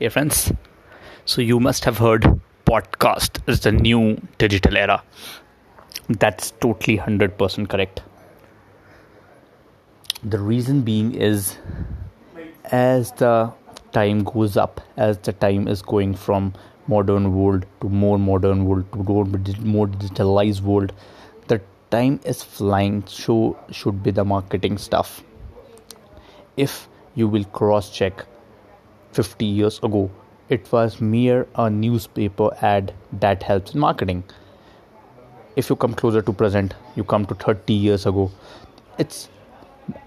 Hey friends, so you must have heard podcast is the new digital era. That's totally 100% correct. The reason being is as the time goes up, as the time is going from modern world to more modern world to more digitalized world, the time is flying. So should be the marketing stuff. If you will cross check 50 years ago, it was mere a newspaper ad that helps in marketing. If you come closer to present, you come to 30 years ago, it's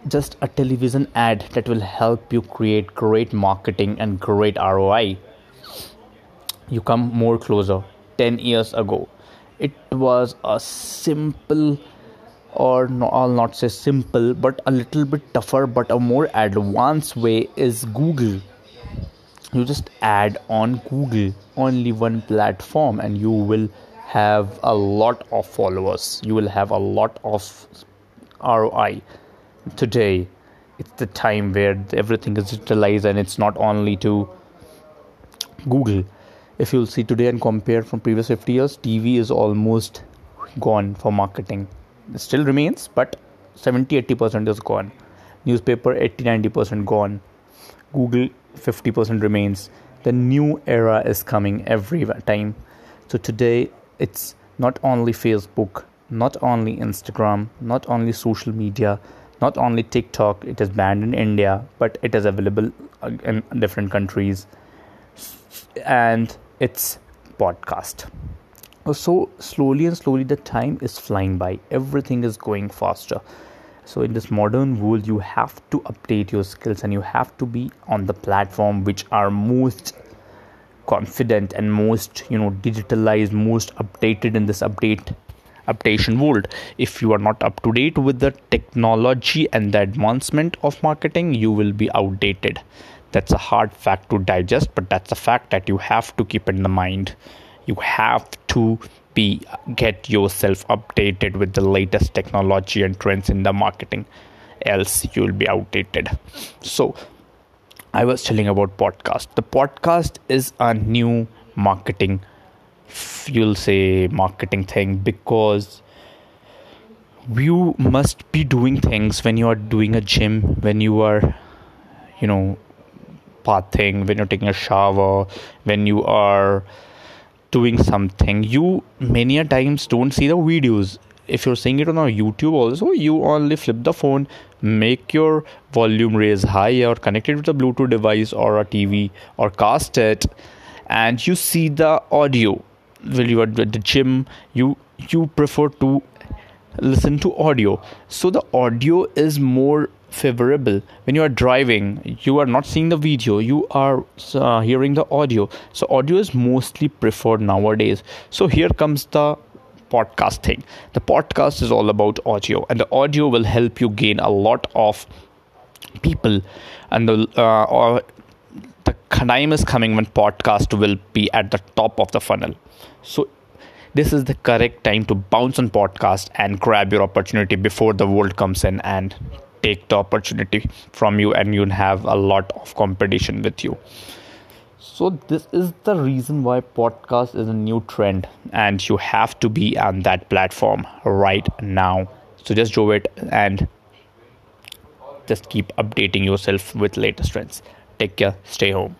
just a television ad that will help you create great marketing and great ROI. You come more closer 10 years ago, it was a simple or no, I'll not say simple, but a little bit tougher, but a more advanced way is Google you just add on google only one platform and you will have a lot of followers. You will have a lot of roi today it's the time where everything is digitalized and it's not only to google. If you'll see today and compare from previous 50 years tv is almost gone for marketing. It still remains but 70 80% is gone. Newspaper 80 90% gone. Google 50% remains. The new era is coming every time. So today it's not only facebook not only instagram not only social media not only tiktok it is banned in india but it is available uh, in different countries. And it's podcast. So slowly and slowly the time is flying by. Everything is going faster so in this modern world you have to update your skills and you have to be on the platform which are most confident and most you know digitalized most updated in this update updation world. If you are not up to date with the technology and the advancement of marketing you will be outdated. That's a hard fact to digest but that's a fact that you have to keep in the mind. You have to be get yourself updated with the latest technology and trends in the marketing else you'll be outdated. So i was telling about podcast. The podcast is a new marketing you'll say marketing thing because you must be doing things when you are doing a gym when you are you know bathing when you're taking a shower when you are doing something. You many a times don't see the videos. If you're seeing it on a youtube also you only flip the phone make your volume raise high or connect it with a bluetooth device or a tv or cast it and you see the audio. When you are at the gym you you prefer to listen to audio. So the audio is more favorable. When you are driving you are not seeing the video you are uh, hearing the audio. So audio is mostly preferred nowadays. So here comes the podcast thing. The podcast is all about audio and the audio will help you gain a lot of people. And the uh, or the time is coming when podcast will be at the top of the funnel. So this is the correct time to bounce on podcast and grab your opportunity before the world comes in and take the opportunity from you and you have a lot of competition with you. So this is the reason why podcast is a new trend. And you have to be on that platform right now. So just do it and just keep updating yourself with latest trends. Take care. Stay home